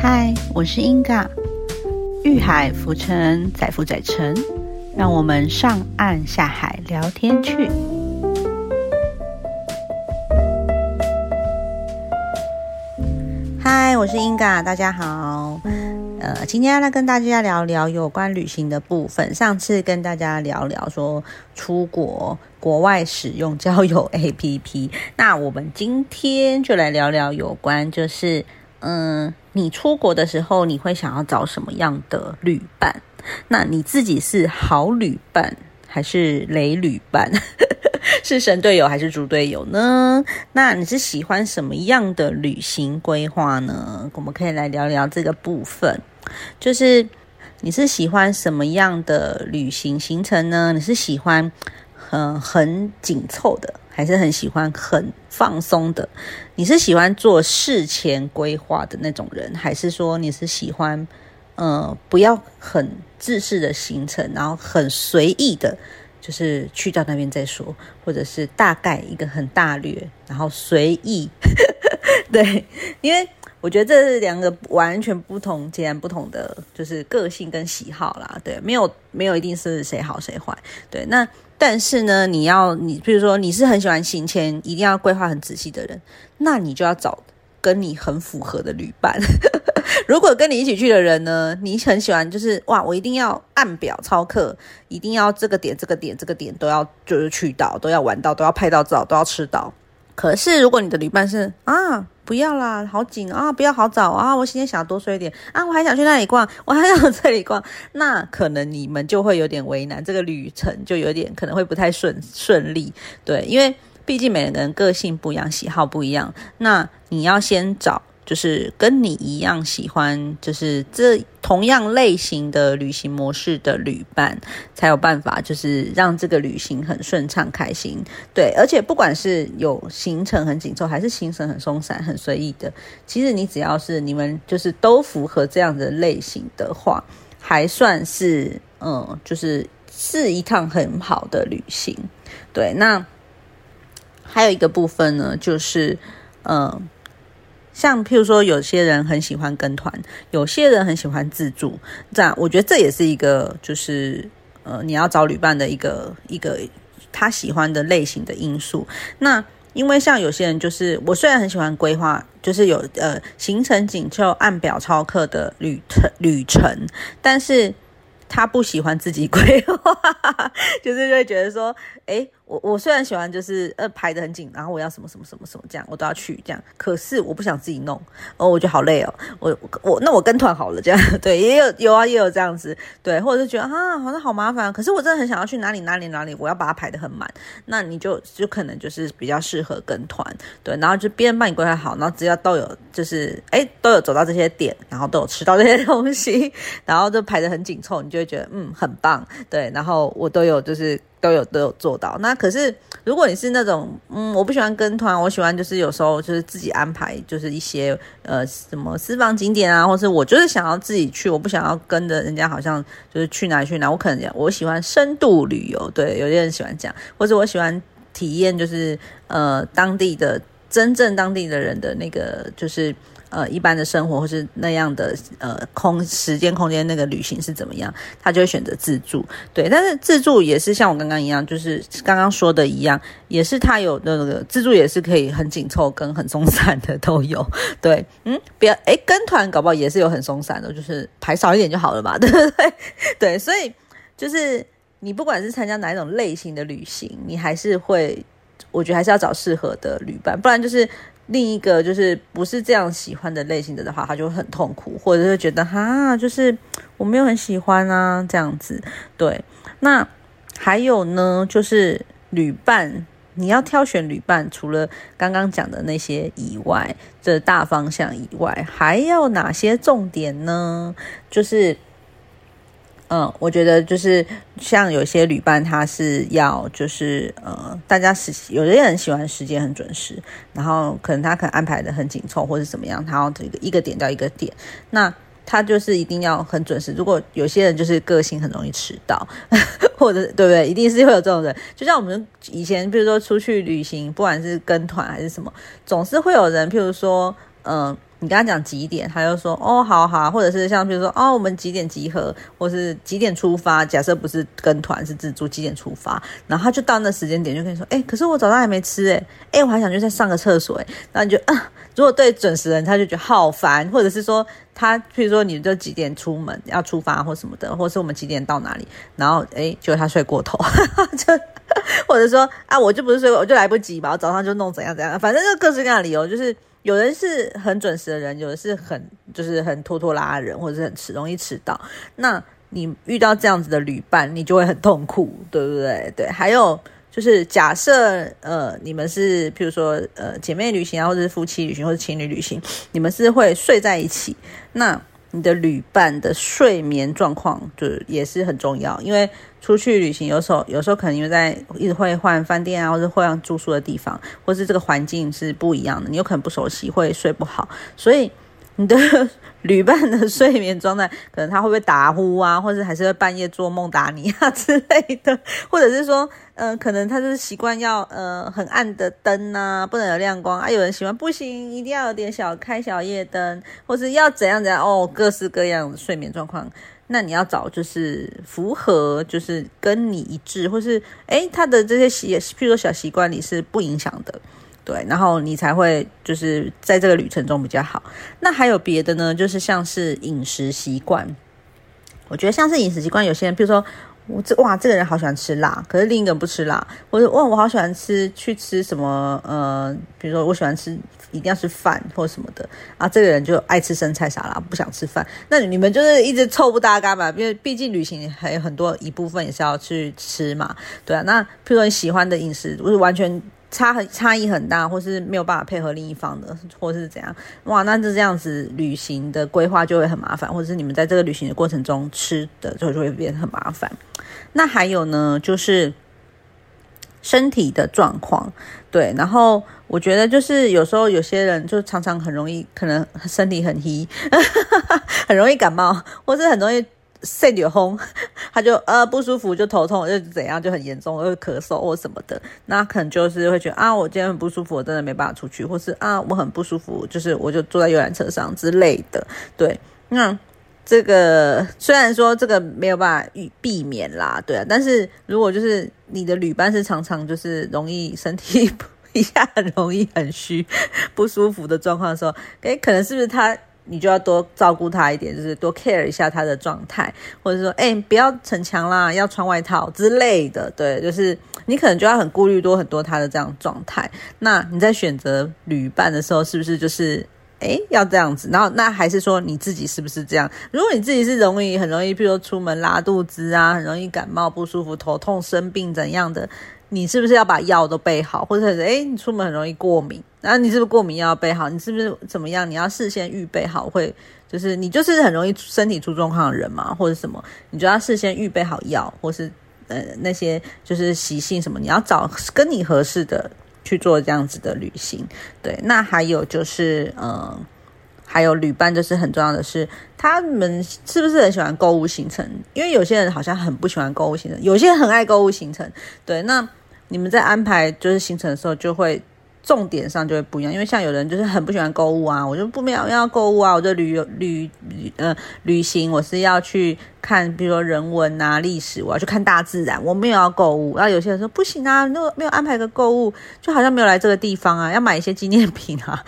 嗨，我是英嘎，遇海浮沉，载浮载沉，让我们上岸下海聊天去。嗨，我是英嘎，大家好。呃，今天来跟大家聊聊有关旅行的部分。上次跟大家聊聊说出国国外使用交友 APP，那我们今天就来聊聊有关就是嗯。你出国的时候，你会想要找什么样的旅伴？那你自己是好旅伴还是雷旅伴？是神队友还是猪队友呢？那你是喜欢什么样的旅行规划呢？我们可以来聊聊这个部分。就是你是喜欢什么样的旅行行程呢？你是喜欢很很紧凑的？还是很喜欢很放松的。你是喜欢做事前规划的那种人，还是说你是喜欢呃不要很自式的行程，然后很随意的，就是去到那边再说，或者是大概一个很大略，然后随意。对，因为我觉得这是两个完全不同、截然不同的，就是个性跟喜好啦。对，没有没有一定是谁好谁坏。对，那。但是呢，你要你，比如说你是很喜欢行前一定要规划很仔细的人，那你就要找跟你很符合的旅伴。如果跟你一起去的人呢，你很喜欢就是哇，我一定要按表操课，一定要这个点、这个点、这个点都要就是去到，都要玩到，都要拍到照，都要吃到。可是如果你的旅伴是啊。不要啦，好紧啊！不要好早啊！我今天想要多睡一点啊！我还想去那里逛，我还想这里逛，那可能你们就会有点为难，这个旅程就有点可能会不太顺顺利。对，因为毕竟每个人个性不一样，喜好不一样，那你要先找。就是跟你一样喜欢，就是这同样类型的旅行模式的旅伴，才有办法就是让这个旅行很顺畅、开心。对，而且不管是有行程很紧凑，还是行程很松散、很随意的，其实你只要是你们就是都符合这样的类型的话，还算是嗯，就是是一趟很好的旅行。对，那还有一个部分呢，就是嗯。像譬如说，有些人很喜欢跟团，有些人很喜欢自助，这样我觉得这也是一个，就是呃，你要找旅伴的一个一个他喜欢的类型的因素。那因为像有些人就是，我虽然很喜欢规划，就是有呃行程紧凑、按表超课的旅程旅程，但是他不喜欢自己规划，就是会觉得说，哎。我我虽然喜欢就是呃排的很紧，然后我要什么什么什么什么这样，我都要去这样。可是我不想自己弄，哦，我觉得好累哦。我我那我跟团好了这样，对，也有有啊也有这样子，对，或者是觉得啊好像好麻烦。可是我真的很想要去哪里哪里哪里，我要把它排的很满。那你就就可能就是比较适合跟团，对，然后就别人帮你规划好，然后只要都有就是哎都有走到这些点，然后都有吃到这些东西，然后就排的很紧凑，你就会觉得嗯很棒，对，然后我都有就是。都有都有做到，那可是如果你是那种，嗯，我不喜欢跟团，我喜欢就是有时候就是自己安排，就是一些呃什么私房景点啊，或是我就是想要自己去，我不想要跟着人家，好像就是去哪去哪，我可能我喜欢深度旅游，对，有些人喜欢这样，或者我喜欢体验就是呃当地的真正当地的人的那个就是。呃，一般的生活或是那样的呃空时间空间那个旅行是怎么样，他就会选择自助。对，但是自助也是像我刚刚一样，就是刚刚说的一样，也是他有那个自助也是可以很紧凑跟很松散的都有。对，嗯，不要哎，跟团搞不好也是有很松散的，就是排少一点就好了嘛，对不对？对，所以就是你不管是参加哪一种类型的旅行，你还是会，我觉得还是要找适合的旅伴，不然就是。另一个就是不是这样喜欢的类型的的话，他就很痛苦，或者是觉得哈，就是我没有很喜欢啊这样子。对，那还有呢，就是旅伴，你要挑选旅伴，除了刚刚讲的那些以外，这大方向以外，还要哪些重点呢？就是。嗯，我觉得就是像有些旅伴，他是要就是呃，大家时有的人喜欢时间很准时，然后可能他可能安排的很紧凑或者怎么样，他要这个一个点到一个点，那他就是一定要很准时。如果有些人就是个性很容易迟到，或者对不对？一定是会有这种人。就像我们以前，比如说出去旅行，不管是跟团还是什么，总是会有人，譬如说，嗯。你跟他讲几点，他就说哦，好好，或者是像比如说哦，我们几点集合，或是几点出发。假设不是跟团是自助，几点出发，然后他就到那时间点就跟你说，哎，可是我早上还没吃，哎，哎，我还想去再上个厕所，哎，然后你就啊，如果对准时人，他就觉得好烦，或者是说他，譬如说你就几点出门要出发或什么的，或是我们几点到哪里，然后哎，结果他睡过头，就或者说啊，我就不是睡过，我就来不及吧，我早上就弄怎样怎样，反正就各式各样的理由，就是。有人是很准时的人，有的是很就是很拖拖拉的人，或者是很迟容易迟到。那你遇到这样子的旅伴，你就会很痛苦，对不对？对。还有就是假设呃，你们是譬如说呃姐妹旅行啊，或者是夫妻旅行，或者情侣旅行，你们是会睡在一起。那你的旅伴的睡眠状况就也是很重要，因为出去旅行有时候有时候可能因为在一直会换饭店啊，或者换住宿的地方，或是这个环境是不一样的，你有可能不熟悉会睡不好，所以。你的旅伴的睡眠状态，可能他会不会打呼啊，或者还是会半夜做梦打你啊之类的，或者是说，呃，可能他就是习惯要呃很暗的灯呐，不能有亮光啊。有人喜欢不行，一定要有点小开小夜灯，或是要怎样怎样哦，各式各样的睡眠状况。那你要找就是符合，就是跟你一致，或是诶他的这些习，譬如说小习惯，你是不影响的。对，然后你才会就是在这个旅程中比较好。那还有别的呢？就是像是饮食习惯，我觉得像是饮食习惯，有些人，比如说我这哇，这个人好喜欢吃辣，可是另一个人不吃辣，我说哇，我好喜欢吃去吃什么呃，比如说我喜欢吃一定要吃饭或什么的啊，这个人就爱吃生菜沙拉，不想吃饭。那你们就是一直凑不搭嘎嘛？因为毕竟旅行还有很多一部分也是要去吃嘛，对啊。那譬如说你喜欢的饮食，不是完全。差很差异很大，或是没有办法配合另一方的，或是怎样？哇，那就这样子旅行的规划就会很麻烦，或者是你们在这个旅行的过程中吃的就就会变得很麻烦。那还有呢，就是身体的状况，对。然后我觉得就是有时候有些人就常常很容易，可能身体很黑，很容易感冒，或是很容易。肾有红，他就呃不舒服，就头痛，就怎样，就很严重，又咳嗽或什么的，那可能就是会觉得啊，我今天很不舒服，我真的没办法出去，或是啊，我很不舒服，就是我就坐在游览车上之类的。对，那这个虽然说这个没有办法避避免啦，对啊，但是如果就是你的旅伴是常常就是容易身体 一下很容易很虚不舒服的状况的时候，诶，可能是不是他？你就要多照顾他一点，就是多 care 一下他的状态，或者说，哎，不要逞强啦，要穿外套之类的。对，就是你可能就要很顾虑多很多他的这样状态。那你在选择旅伴的时候，是不是就是，哎，要这样子？然后，那还是说你自己是不是这样？如果你自己是容易很容易，譬如说出门拉肚子啊，很容易感冒不舒服、头痛、生病怎样的？你是不是要把药都备好，或者是哎，你出门很容易过敏，然后你是不是过敏药要备好？你是不是怎么样？你要事先预备好，会就是你就是很容易身体出状况的人嘛，或者什么，你就要事先预备好药，或是呃那些就是习性什么，你要找跟你合适的去做这样子的旅行。对，那还有就是嗯，还有旅伴就是很重要的是，他们是不是很喜欢购物行程？因为有些人好像很不喜欢购物行程，有些人很爱购物行程。对，那。你们在安排就是行程的时候，就会重点上就会不一样，因为像有人就是很不喜欢购物啊，我就不没有要购物啊，我就旅游旅呃旅行，我是要去看，比如说人文啊、历史，我要去看大自然，我没有要购物。然后有些人说不行啊，那个没有安排个购物，就好像没有来这个地方啊，要买一些纪念品啊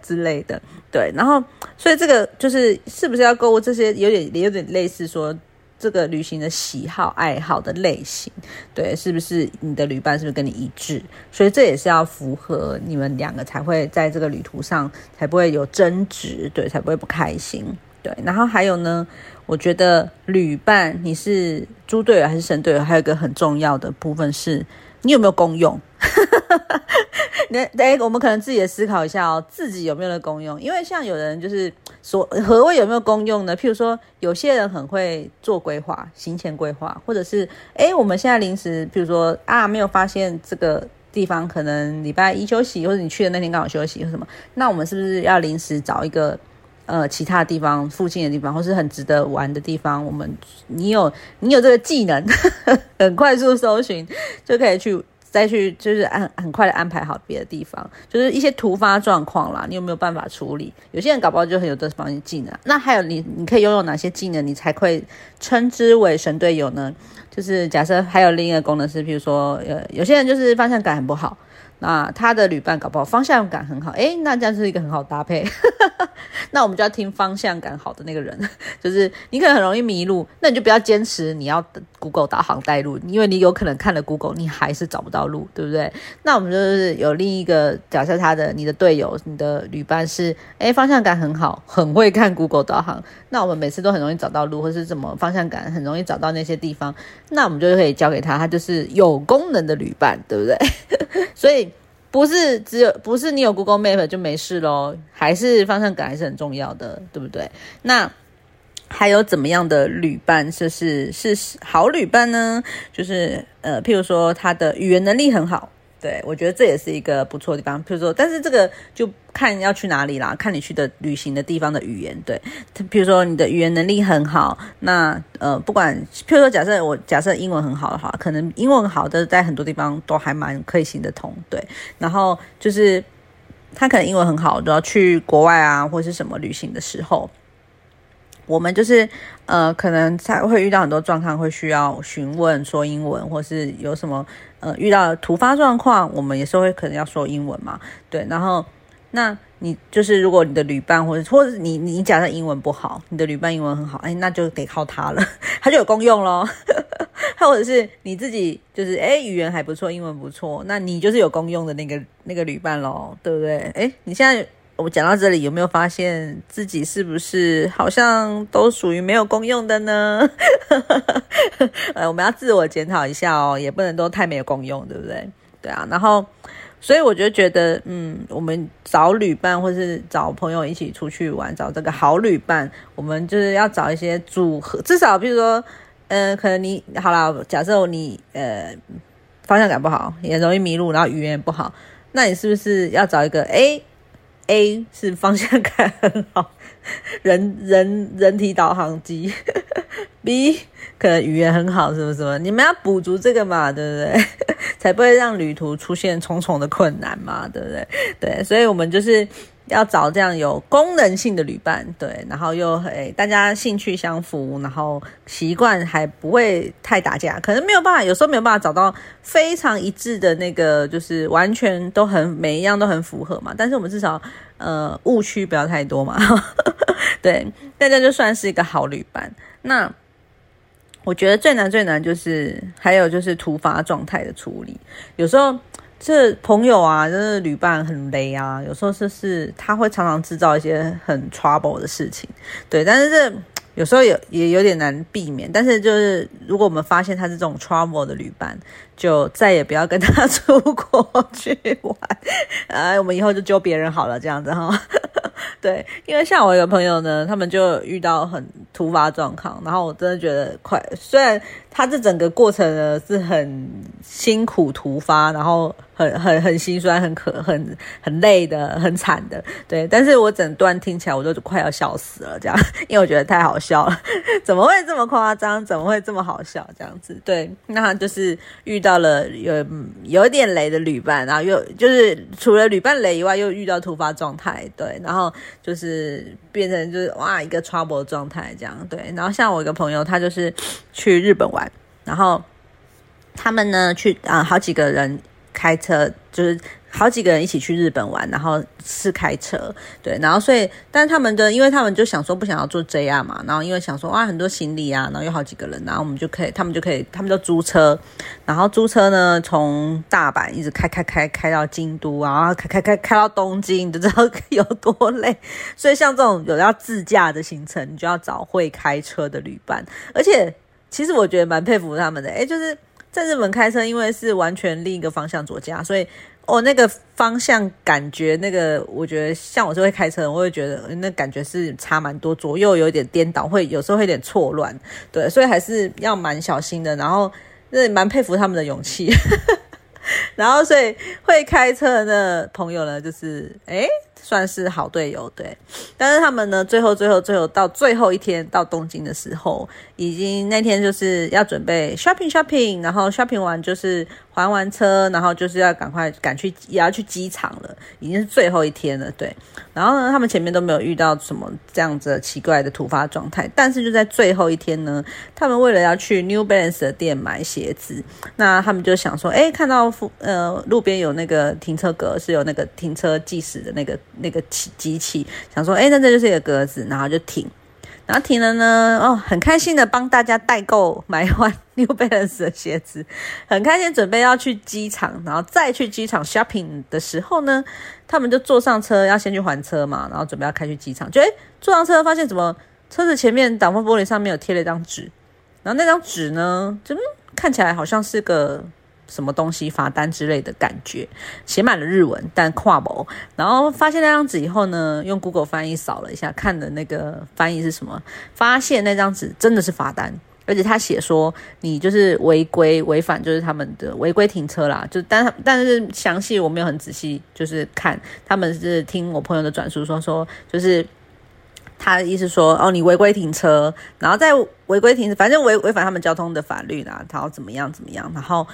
之类的。对，然后所以这个就是是不是要购物，这些有点也有点类似说。这个旅行的喜好、爱好的类型，对，是不是你的旅伴是不是跟你一致？所以这也是要符合你们两个才会在这个旅途上才不会有争执，对，才不会不开心，对。然后还有呢，我觉得旅伴你是猪队友还是神队友？还有一个很重要的部分是，你有没有功用？那哎，我们可能自己也思考一下哦，自己有没有的功用？因为像有人就是说，何谓有没有功用呢？譬如说，有些人很会做规划，行前规划，或者是哎，我们现在临时，譬如说啊，没有发现这个地方可能礼拜一休息，或者你去的那天刚好休息，或什么，那我们是不是要临时找一个呃其他地方附近的地方，或是很值得玩的地方？我们你有你有这个技能，很快速搜寻就可以去。再去就是安很快的安排好别的地方，就是一些突发状况啦，你有没有办法处理？有些人搞不好就很有这方面技能，那还有你你可以拥有哪些技能，你才会称之为神队友呢？就是假设还有另一个功能是，比如说呃，有些人就是方向感很不好。那他的旅伴搞不好方向感很好，诶，那这样是一个很好搭配。那我们就要听方向感好的那个人，就是你可能很容易迷路，那你就不要坚持你要 Google 导航带路，因为你有可能看了 Google，你还是找不到路，对不对？那我们就是有另一个假设，他的你的队友，你的旅伴是诶，方向感很好，很会看 Google 导航，那我们每次都很容易找到路，或是怎么方向感很容易找到那些地方，那我们就可以交给他，他就是有功能的旅伴，对不对？所以。不是只有不是你有 Google Map 就没事喽，还是方向感还是很重要的，对不对？那还有怎么样的旅伴就是是好旅伴呢？就是呃，譬如说他的语言能力很好。对，我觉得这也是一个不错的地方。比如说，但是这个就看要去哪里啦，看你去的旅行的地方的语言。对，比如说你的语言能力很好，那呃，不管譬如说，假设我假设英文很好的话，可能英文好的在很多地方都还蛮可以行得通。对，然后就是他可能英文很好，都要去国外啊，或是什么旅行的时候。我们就是呃，可能才会遇到很多状况，会需要询问说英文，或是有什么呃遇到突发状况，我们也是会可能要说英文嘛。对，然后那你就是如果你的旅伴或者或者你你假设英文不好，你的旅伴英文很好，哎，那就得靠他了，他就有功用咯。或者是你自己就是哎语言还不错，英文不错，那你就是有功用的那个那个旅伴咯，对不对？哎，你现在。我讲到这里，有没有发现自己是不是好像都属于没有功用的呢？呃，我们要自我检讨一下哦，也不能都太没有功用，对不对？对啊，然后，所以我就觉得，嗯，我们找旅伴或是找朋友一起出去玩，找这个好旅伴，我们就是要找一些组合，至少比如说，嗯，可能你好了，假设你呃方向感不好，也容易迷路，然后语言不好，那你是不是要找一个哎？A 是方向感很好，人人人体导航机。B 可能语言很好，什么什么？你们要补足这个嘛，对不对？才不会让旅途出现重重的困难嘛，对不对？对，所以我们就是。要找这样有功能性的旅伴，对，然后又诶，大家兴趣相符，然后习惯还不会太打架，可能没有办法，有时候没有办法找到非常一致的那个，就是完全都很每一样都很符合嘛。但是我们至少呃误区不要太多嘛，对，大家就算是一个好旅伴。那我觉得最难最难就是还有就是突发状态的处理，有时候。这朋友啊，就是旅伴很雷啊，有时候是是他会常常制造一些很 trouble 的事情，对，但是这有时候也也有点难避免。但是就是如果我们发现他是这种 trouble 的旅伴，就再也不要跟他出国去玩，哎，我们以后就揪别人好了，这样子哈。对，因为像我有个朋友呢，他们就遇到很突发状况，然后我真的觉得快，虽然他这整个过程呢是很辛苦、突发，然后。很很很心酸，很可很很累的，很惨的，对。但是我整段听起来，我都快要笑死了，这样，因为我觉得太好笑了，怎么会这么夸张？怎么会这么好笑？这样子，对。那就是遇到了有有点雷的旅伴，然后又就是除了旅伴雷以外，又遇到突发状态，对。然后就是变成就是哇一个 trouble 状态，这样，对。然后像我一个朋友，他就是去日本玩，然后他们呢去啊好几个人。开车就是好几个人一起去日本玩，然后是开车，对，然后所以，但是他们的，因为他们就想说不想要坐 JR 嘛，然后因为想说哇很多行李啊，然后有好几个人，然后我们就可以，他们就可以，他们就租车，然后租车呢从大阪一直开开开开到京都然后开开开开到东京，你就知道有多累。所以像这种有要自驾的行程，你就要找会开车的旅伴，而且其实我觉得蛮佩服他们的，哎，就是。在日本开车，因为是完全另一个方向左驾，所以哦，那个方向感觉，那个我觉得像我是会开车，我会觉得那感觉是差蛮多，左右有点颠倒，会有时候会有点错乱，对，所以还是要蛮小心的。然后，那蛮佩服他们的勇气。然后，所以会开车的朋友呢，就是哎，算是好队友，对。但是他们呢，最后、最后、最后到最后一天到东京的时候，已经那天就是要准备 shopping shopping，然后 shopping 完就是还完车，然后就是要赶快赶去也要去机场了，已经是最后一天了，对。然后呢，他们前面都没有遇到什么这样子奇怪的突发状态，但是就在最后一天呢，他们为了要去 New Balance 的店买鞋子，那他们就想说，哎，看到呃路边有那个停车格是有那个停车计时的那个那个机机器，想说，哎，那这就是一个格子，然后就停。然后停了呢，哦，很开心的帮大家代购买完 New Balance 的鞋子，很开心准备要去机场，然后再去机场 shopping 的时候呢，他们就坐上车要先去还车嘛，然后准备要开去机场，就诶坐上车发现怎么车子前面挡风玻璃上面有贴了一张纸，然后那张纸呢，就看起来好像是个。什么东西罚单之类的感觉，写满了日文，但跨模。然后发现那张纸以后呢，用 Google 翻译扫了一下，看的那个翻译是什么？发现那张纸真的是罚单，而且他写说你就是违规违反，就是他们的违规停车啦。就但但是详细我没有很仔细，就是看他们是听我朋友的转述说说，就是他的意思说哦，你违规停车，然后在违规停，反正违违反他们交通的法律啦，然后怎么样怎么样，然后。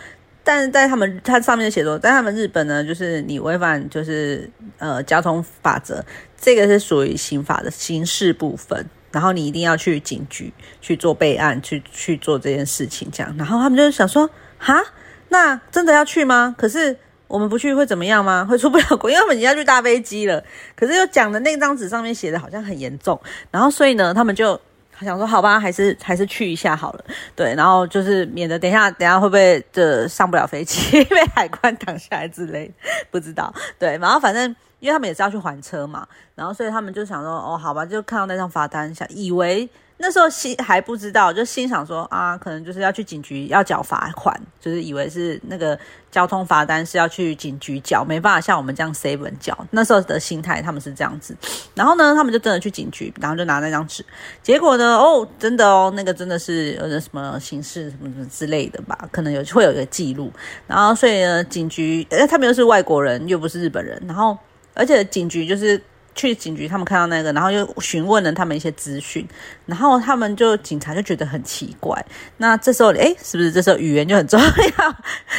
但是在他们，它上面写作，在他们日本呢，就是你违反就是呃交通法则，这个是属于刑法的刑事部分，然后你一定要去警局去做备案，去去做这件事情，这样。然后他们就想说，哈，那真的要去吗？可是我们不去会怎么样吗？会出不了国，因为我们已经要去搭飞机了。可是又讲的那张纸上面写的好像很严重，然后所以呢，他们就。想说好吧，还是还是去一下好了。对，然后就是免得等一下，等下会不会这上不了飞机，被海关挡下来之类，不知道。对，然后反正因为他们也是要去还车嘛，然后所以他们就想说，哦，好吧，就看到那张罚单，想以为。那时候心还不知道，就心想说啊，可能就是要去警局要缴罚款，就是以为是那个交通罚单是要去警局缴，没办法像我们这样 seven 缴。那时候的心态他们是这样子，然后呢，他们就真的去警局，然后就拿那张纸，结果呢，哦，真的哦，那个真的是有什么刑事什么什么之类的吧，可能有会有一个记录，然后所以呢，警局，哎，他们又是外国人，又不是日本人，然后而且警局就是。去警局，他们看到那个，然后又询问了他们一些资讯，然后他们就警察就觉得很奇怪。那这时候，哎，是不是这时候语言就很重要？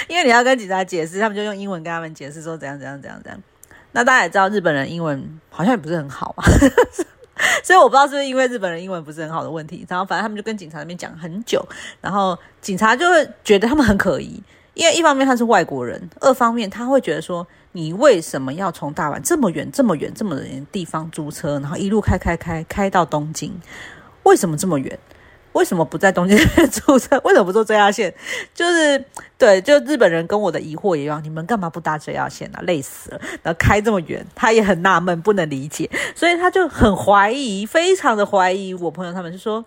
因为你要跟警察解释，他们就用英文跟他们解释说怎样怎样怎样怎样。那大家也知道，日本人英文好像也不是很好嘛，所以我不知道是不是因为日本人英文不是很好的问题。然后反正他们就跟警察那边讲很久，然后警察就会觉得他们很可疑，因为一方面他是外国人，二方面他会觉得说。你为什么要从大阪这么远、这么远、这么远的地方租车，然后一路开开开开到东京？为什么这么远？为什么不在东京租车？为什么不坐 JR 线？就是对，就日本人跟我的疑惑一样，你们干嘛不搭 JR 线啊？累死了！然后开这么远，他也很纳闷，不能理解，所以他就很怀疑，非常的怀疑。我朋友他们就说：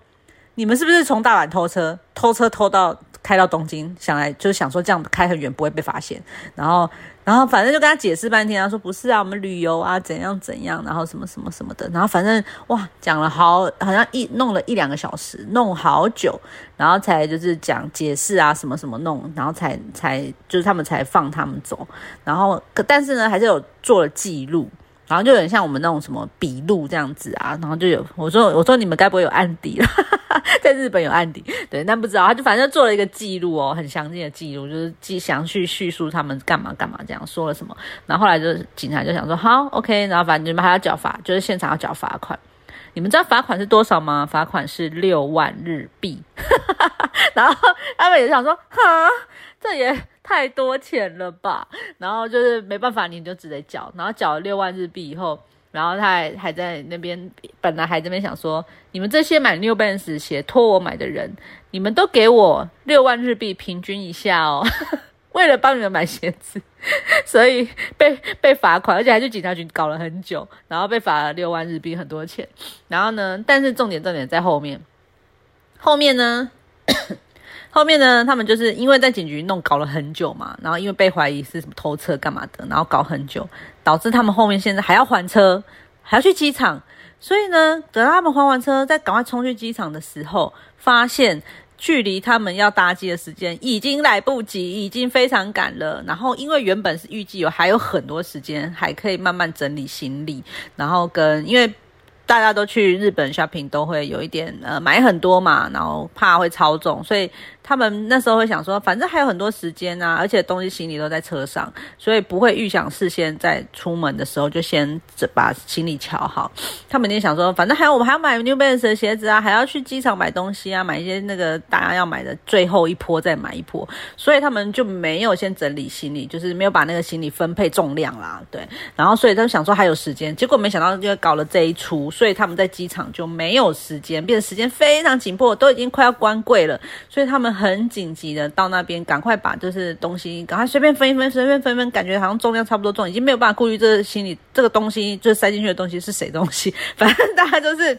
你们是不是从大阪偷车？偷车偷到？开到东京，想来就是想说这样开很远不会被发现，然后，然后反正就跟他解释半天，他说不是啊，我们旅游啊，怎样怎样，然后什么什么什么的，然后反正哇，讲了好好像一弄了一两个小时，弄好久，然后才就是讲解释啊，什么什么弄，然后才才就是他们才放他们走，然后可但是呢，还是有做了记录。然后就有点像我们那种什么笔录这样子啊，然后就有我说我说你们该不会有案底了，在日本有案底，对，但不知道他就反正做了一个记录哦，很详尽的记录，就是记详细叙述他们干嘛干嘛这样说了什么，然后后来就警察就想说好 OK，然后反正你们还要缴罚，就是现场要缴罚款，你们知道罚款是多少吗？罚款是六万日币，然后他们也想说哈，这也。太多钱了吧，然后就是没办法，你就只得缴，然后缴了六万日币以后，然后他还还在那边，本来还这边想说，你们这些买 New Balance 鞋托我买的人，你们都给我六万日币平均一下哦，为了帮你们买鞋子，所以被被罚款，而且还去警察局搞了很久，然后被罚了六万日币，很多钱。然后呢，但是重点重点在后面，后面呢？后面呢，他们就是因为在警局弄搞了很久嘛，然后因为被怀疑是什么偷车干嘛的，然后搞很久，导致他们后面现在还要还车，还要去机场，所以呢，等他们还完车，再赶快冲去机场的时候，发现距离他们要搭机的时间已经来不及，已经非常赶了。然后因为原本是预计有还有很多时间，还可以慢慢整理行李，然后跟因为。大家都去日本 shopping 都会有一点呃买很多嘛，然后怕会超重，所以他们那时候会想说，反正还有很多时间啊，而且东西行李都在车上，所以不会预想事先在出门的时候就先把行李瞧好。他们一定想说，反正还有我们还要买 New Balance 的鞋子啊，还要去机场买东西啊，买一些那个大家要买的最后一波再买一波，所以他们就没有先整理行李，就是没有把那个行李分配重量啦，对。然后所以他们想说还有时间，结果没想到就搞了这一出，所以他们在机场就没有时间，变得时间非常紧迫，都已经快要关柜了，所以他们。很紧急的到那边，赶快把就是东西，赶快随便分一分，随便分分，感觉好像重量差不多重，已经没有办法顾虑这行李这个东西，就是塞进去的东西是谁东西，反正大家就是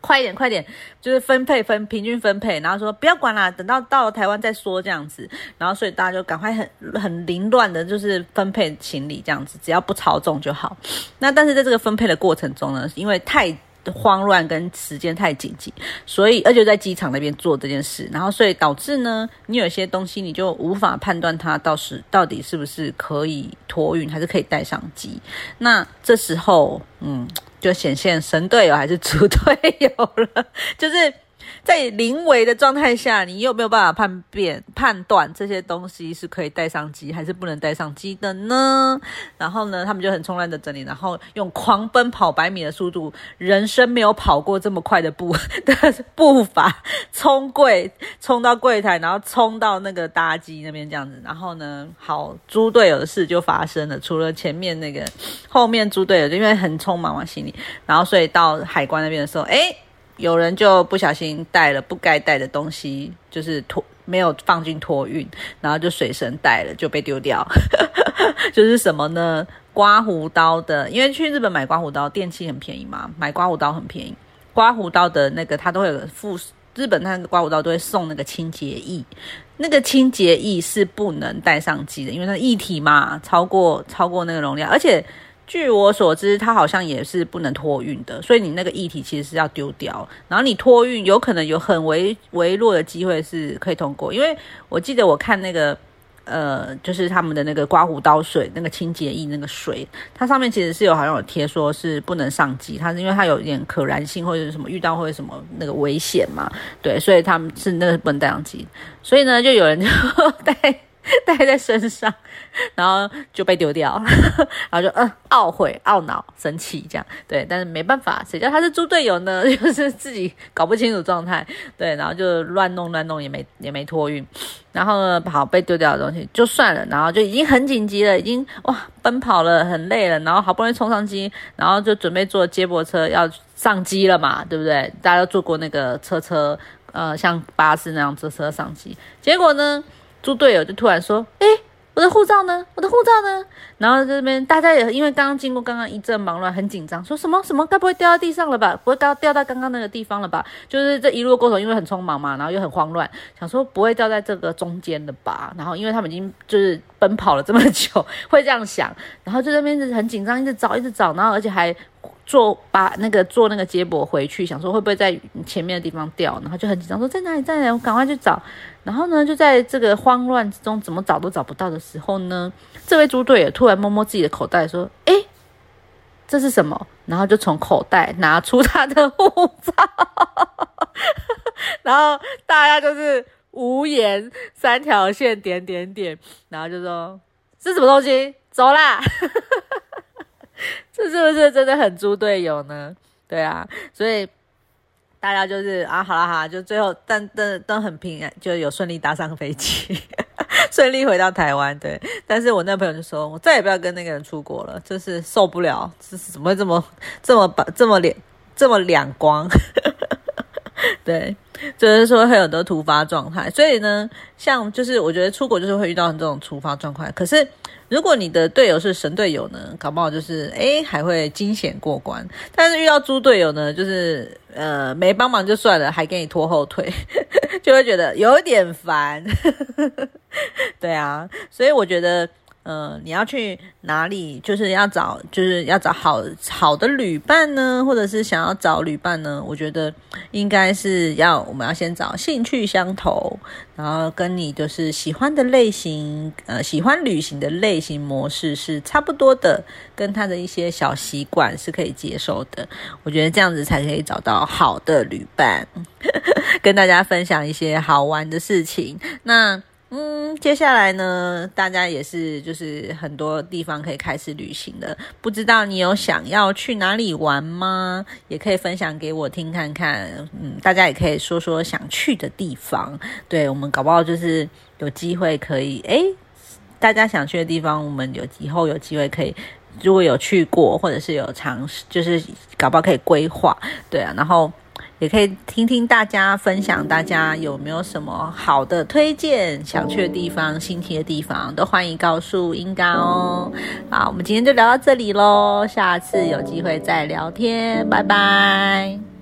快一点，快点，就是分配分平均分配，然后说不要管啦，等到到了台湾再说这样子，然后所以大家就赶快很很凌乱的，就是分配行李这样子，只要不超重就好。那但是在这个分配的过程中呢，因为太。慌乱跟时间太紧急，所以而且在机场那边做这件事，然后所以导致呢，你有些东西你就无法判断它到时到底是不是可以托运，还是可以带上机。那这时候，嗯，就显现神队友还是猪队友了，就是。在临危的状态下，你有没有办法判辨判断这些东西是可以带上机还是不能带上机的呢？然后呢，他们就很冲乱的整理，然后用狂奔跑百米的速度，人生没有跑过这么快的步 的步伐，冲柜，冲到柜台，然后冲到那个搭机那边这样子。然后呢，好，猪队友的事就发生了。除了前面那个，后面猪队友就因为很匆忙嘛，心里，然后所以到海关那边的时候，哎。有人就不小心带了不该带的东西，就是托没有放进托运，然后就随身带了，就被丢掉。就是什么呢？刮胡刀的，因为去日本买刮胡刀电器很便宜嘛，买刮胡刀很便宜。刮胡刀的那个它都会有附，日本那个刮胡刀都会送那个清洁液，那个清洁液是不能带上机的，因为它液体嘛，超过超过那个容量，而且。据我所知，它好像也是不能托运的，所以你那个液体其实是要丢掉。然后你托运有可能有很微微弱的机会是可以通过，因为我记得我看那个呃，就是他们的那个刮胡刀水那个清洁液那个水，它上面其实是有好像有贴说是不能上机，它是因为它有一点可燃性或者是什么遇到会什么那个危险嘛，对，所以他们是那个不能带上机，所以呢，就有人就 带。带在身上，然后就被丢掉，然后就嗯懊悔、懊恼、生气这样，对，但是没办法，谁叫他是猪队友呢？就是自己搞不清楚状态，对，然后就乱弄乱弄，也没也没托运，然后呢，好被丢掉的东西就算了，然后就已经很紧急了，已经哇奔跑了很累了，然后好不容易冲上机，然后就准备坐接驳车要上机了嘛，对不对？大家都坐过那个车车，呃，像巴士那样坐车上机，结果呢？猪队友就突然说：“哎，我的护照呢？我的护照呢？”然后这边大家也因为刚刚经过刚刚一阵忙乱，很紧张，说什么什么该不会掉到地上了吧？不会掉掉到刚刚那个地方了吧？就是这一路过程，因为很匆忙嘛，然后又很慌乱，想说不会掉在这个中间的吧？然后因为他们已经就是奔跑了这么久，会这样想，然后就那边很紧张，一直找，一直找，然后而且还。坐把那个坐那个接驳回去，想说会不会在前面的地方掉，然后就很紧张，说在哪里在哪里，我赶快去找。然后呢，就在这个慌乱之中，怎么找都找不到的时候呢，这位猪队友突然摸摸自己的口袋，说：“哎，这是什么？”然后就从口袋拿出他的护照，然后大家就是无言，三条线点点点，然后就说：“是什么东西？走啦！” 这是不是真的很猪队友呢？对啊，所以大家就是啊，好了好啦，就最后但但都很平安，就有顺利搭上飞机，顺利回到台湾。对，但是我那朋友就说，我再也不要跟那个人出国了，就是受不了，这是怎么会这么这么把这么脸这么两光？对，就是说会有很多突发状态，所以呢，像就是我觉得出国就是会遇到这种突发状况，可是。如果你的队友是神队友呢，搞不好就是哎还会惊险过关。但是遇到猪队友呢，就是呃没帮忙就算了，还给你拖后腿，就会觉得有点烦。对啊，所以我觉得呃，你要去哪里，就是要找，就是要找好好的旅伴呢，或者是想要找旅伴呢？我觉得应该是要，我们要先找兴趣相投，然后跟你就是喜欢的类型，呃，喜欢旅行的类型模式是差不多的，跟他的一些小习惯是可以接受的。我觉得这样子才可以找到好的旅伴，跟大家分享一些好玩的事情。那。嗯，接下来呢，大家也是就是很多地方可以开始旅行了。不知道你有想要去哪里玩吗？也可以分享给我听看看。嗯，大家也可以说说想去的地方。对我们搞不好就是有机会可以，诶，大家想去的地方，我们有以后有机会可以，如果有去过或者是有尝试，就是搞不好可以规划。对啊，然后。也可以听听大家分享，大家有没有什么好的推荐、想去的地方、新奇的地方，都欢迎告诉英嘎哦。好，我们今天就聊到这里喽，下次有机会再聊天，拜拜。